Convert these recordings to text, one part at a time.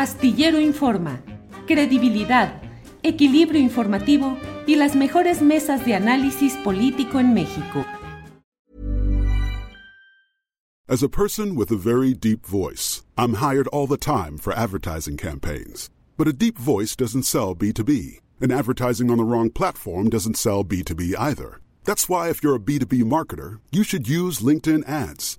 Astillero Informa, credibilidad, equilibrio informativo y las mejores mesas de análisis político en México. As a person with a very deep voice, I'm hired all the time for advertising campaigns. But a deep voice doesn't sell B2B, and advertising on the wrong platform doesn't sell B2B either. That's why if you're a B2B marketer, you should use LinkedIn ads.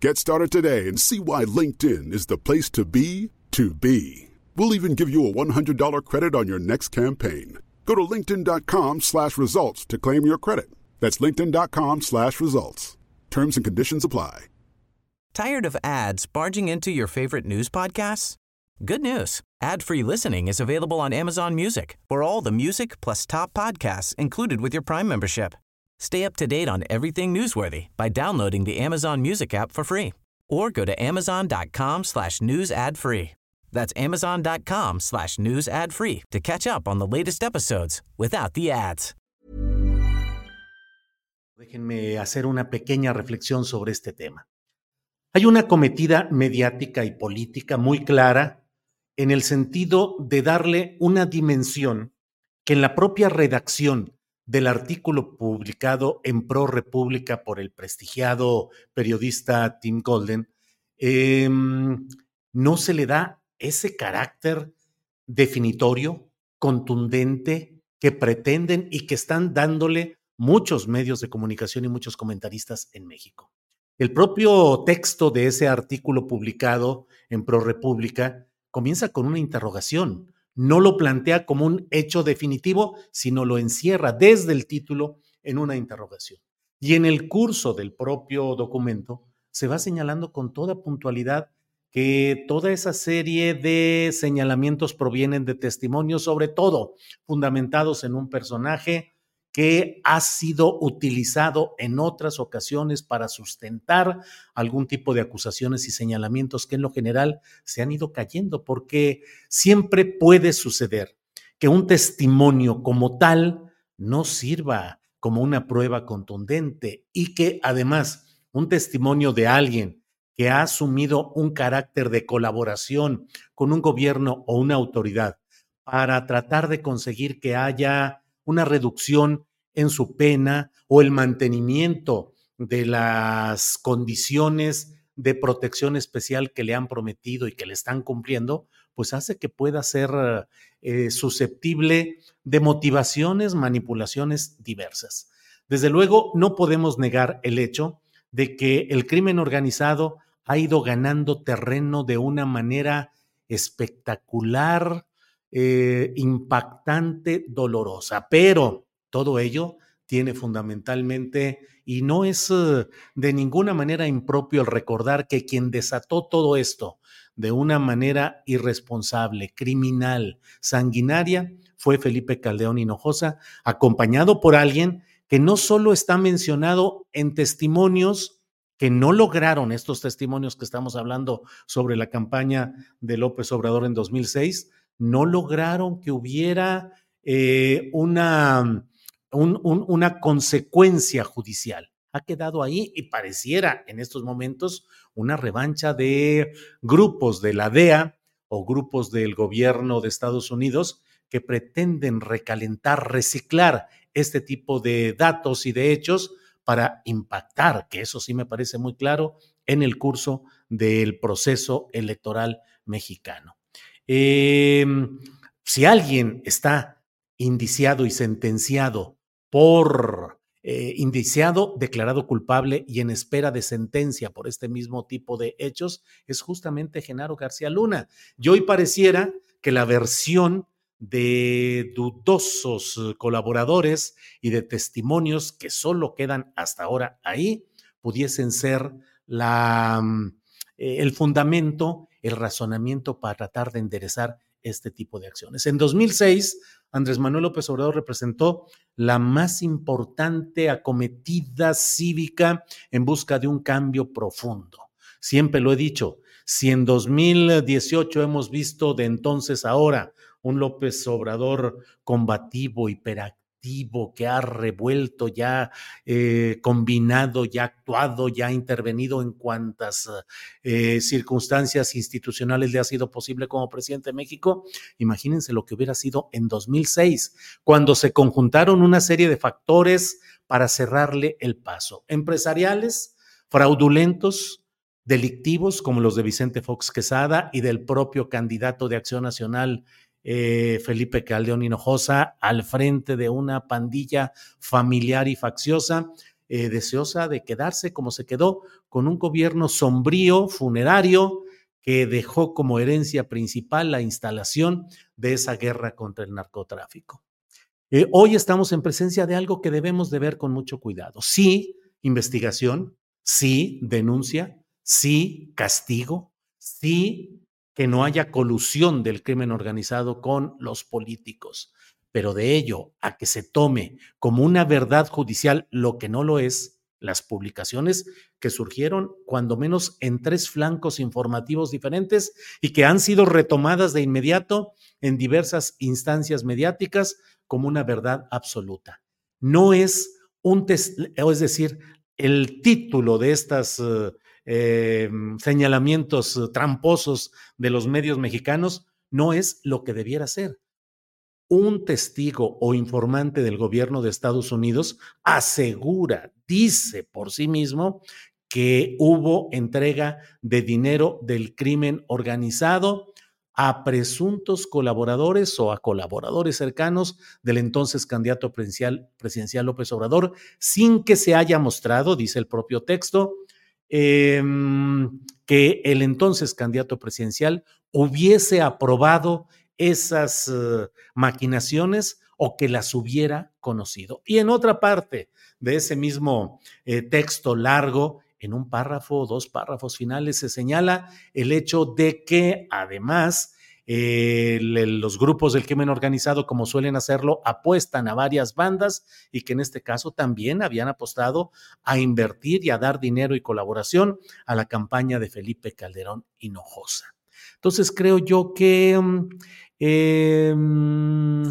Get started today and see why LinkedIn is the place to be to be. We'll even give you a $100 credit on your next campaign. Go to linkedin.com slash results to claim your credit. That's linkedin.com slash results. Terms and conditions apply. Tired of ads barging into your favorite news podcasts? Good news. Ad-free listening is available on Amazon Music for all the music plus top podcasts included with your Prime membership. Stay up to date on everything newsworthy by downloading the Amazon Music app for free or go to amazon.com slash news ad free. That's amazon.com slash news ad free to catch up on the latest episodes without the ads. Déjenme hacer una pequeña reflexión sobre este tema. Hay una cometida mediática y política muy clara en el sentido de darle una dimensión que en la propia redacción del artículo publicado en Pro República por el prestigiado periodista Tim Golden, eh, no se le da ese carácter definitorio, contundente, que pretenden y que están dándole muchos medios de comunicación y muchos comentaristas en México. El propio texto de ese artículo publicado en ProRepública comienza con una interrogación. No lo plantea como un hecho definitivo, sino lo encierra desde el título en una interrogación. Y en el curso del propio documento se va señalando con toda puntualidad que toda esa serie de señalamientos provienen de testimonios, sobre todo fundamentados en un personaje que ha sido utilizado en otras ocasiones para sustentar algún tipo de acusaciones y señalamientos que en lo general se han ido cayendo, porque siempre puede suceder que un testimonio como tal no sirva como una prueba contundente y que además un testimonio de alguien que ha asumido un carácter de colaboración con un gobierno o una autoridad para tratar de conseguir que haya una reducción en su pena o el mantenimiento de las condiciones de protección especial que le han prometido y que le están cumpliendo, pues hace que pueda ser eh, susceptible de motivaciones, manipulaciones diversas. Desde luego, no podemos negar el hecho de que el crimen organizado ha ido ganando terreno de una manera espectacular, eh, impactante, dolorosa, pero todo ello tiene fundamentalmente, y no es eh, de ninguna manera impropio el recordar que quien desató todo esto de una manera irresponsable, criminal, sanguinaria, fue Felipe Caldeón Hinojosa, acompañado por alguien que no solo está mencionado en testimonios que no lograron estos testimonios que estamos hablando sobre la campaña de López Obrador en 2006, no lograron que hubiera eh, una una consecuencia judicial. Ha quedado ahí y pareciera en estos momentos una revancha de grupos de la DEA o grupos del gobierno de Estados Unidos que pretenden recalentar, reciclar este tipo de datos y de hechos para impactar, que eso sí me parece muy claro, en el curso del proceso electoral mexicano. Em, si alguien está indiciado y sentenciado por eh, indiciado, declarado culpable y en espera de sentencia por este mismo tipo de hechos es justamente Genaro García Luna. Y hoy pareciera que la versión de dudosos colaboradores y de testimonios que solo quedan hasta ahora ahí pudiesen ser la, mm, eh, el fundamento el razonamiento para tratar de enderezar este tipo de acciones. En 2006, Andrés Manuel López Obrador representó la más importante acometida cívica en busca de un cambio profundo. Siempre lo he dicho, si en 2018 hemos visto de entonces ahora un López Obrador combativo, hiperactivo, que ha revuelto, ya eh, combinado, ya actuado, ya intervenido en cuantas eh, circunstancias institucionales le ha sido posible como presidente de México. Imagínense lo que hubiera sido en 2006, cuando se conjuntaron una serie de factores para cerrarle el paso. Empresariales, fraudulentos, delictivos como los de Vicente Fox Quesada y del propio candidato de Acción Nacional eh, Felipe Caldeón Hinojosa al frente de una pandilla familiar y facciosa, eh, deseosa de quedarse como se quedó, con un gobierno sombrío, funerario, que dejó como herencia principal la instalación de esa guerra contra el narcotráfico. Eh, hoy estamos en presencia de algo que debemos de ver con mucho cuidado. Sí, investigación, sí, denuncia, sí, castigo, sí, que no haya colusión del crimen organizado con los políticos. Pero de ello a que se tome como una verdad judicial lo que no lo es, las publicaciones que surgieron cuando menos en tres flancos informativos diferentes y que han sido retomadas de inmediato en diversas instancias mediáticas como una verdad absoluta. No es un, es decir, el título de estas uh, eh, señalamientos tramposos de los medios mexicanos, no es lo que debiera ser. Un testigo o informante del gobierno de Estados Unidos asegura, dice por sí mismo, que hubo entrega de dinero del crimen organizado a presuntos colaboradores o a colaboradores cercanos del entonces candidato presidencial López Obrador, sin que se haya mostrado, dice el propio texto, eh, que el entonces candidato presidencial hubiese aprobado esas uh, maquinaciones o que las hubiera conocido. Y en otra parte de ese mismo eh, texto largo, en un párrafo o dos párrafos finales, se señala el hecho de que además los grupos del crimen organizado, como suelen hacerlo, apuestan a varias bandas y que en este caso también habían apostado a invertir y a dar dinero y colaboración a la campaña de Felipe Calderón Hinojosa. Entonces creo yo que... Mm, em,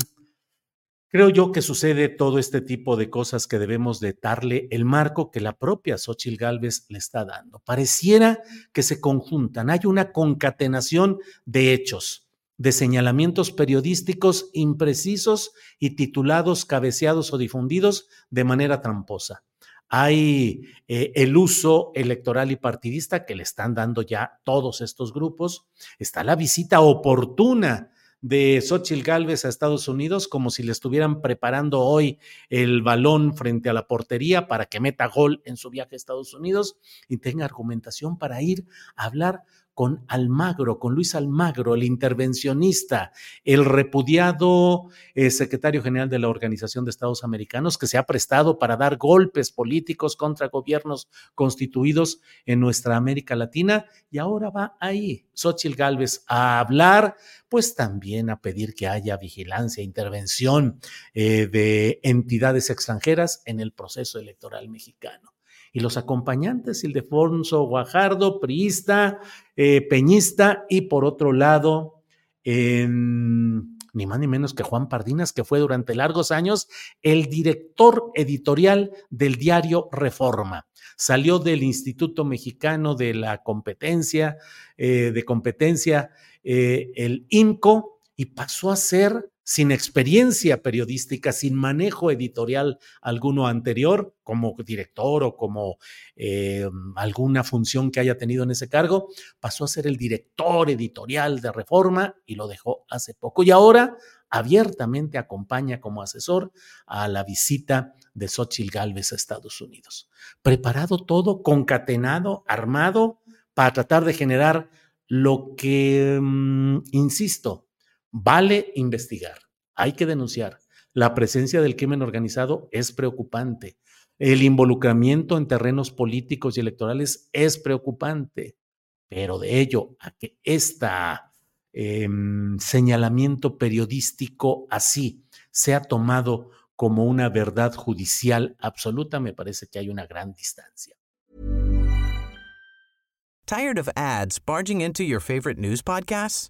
creo yo que sucede todo este tipo de cosas que debemos de darle el marco que la propia Xochil Gálvez le está dando. Pareciera que se conjuntan, hay una concatenación de hechos de señalamientos periodísticos imprecisos y titulados, cabeceados o difundidos de manera tramposa. Hay eh, el uso electoral y partidista que le están dando ya todos estos grupos. Está la visita oportuna de Xochitl Gálvez a Estados Unidos, como si le estuvieran preparando hoy el balón frente a la portería para que meta gol en su viaje a Estados Unidos y tenga argumentación para ir a hablar con Almagro, con Luis Almagro, el intervencionista, el repudiado eh, secretario general de la Organización de Estados Americanos, que se ha prestado para dar golpes políticos contra gobiernos constituidos en nuestra América Latina, y ahora va ahí, Xochitl Gálvez, a hablar, pues también a pedir que haya vigilancia, intervención eh, de entidades extranjeras en el proceso electoral mexicano y los acompañantes, Ildefonso Guajardo, priista, eh, peñista, y por otro lado, ni más ni menos que Juan Pardinas, que fue durante largos años el director editorial del diario Reforma. Salió del Instituto Mexicano de la Competencia, eh, de Competencia, eh, el INCO, y pasó a ser sin experiencia periodística, sin manejo editorial alguno anterior, como director o como eh, alguna función que haya tenido en ese cargo, pasó a ser el director editorial de Reforma y lo dejó hace poco. Y ahora abiertamente acompaña como asesor a la visita de Xochitl Gálvez a Estados Unidos. Preparado todo, concatenado, armado, para tratar de generar lo que, mm, insisto, Vale investigar, hay que denunciar. La presencia del crimen organizado es preocupante. El involucramiento en terrenos políticos y electorales es preocupante. pero de ello a que este señalamiento periodístico así sea tomado como una verdad judicial absoluta, me parece que hay una gran distancia. Tired of ads barging into your favorite news podcasts?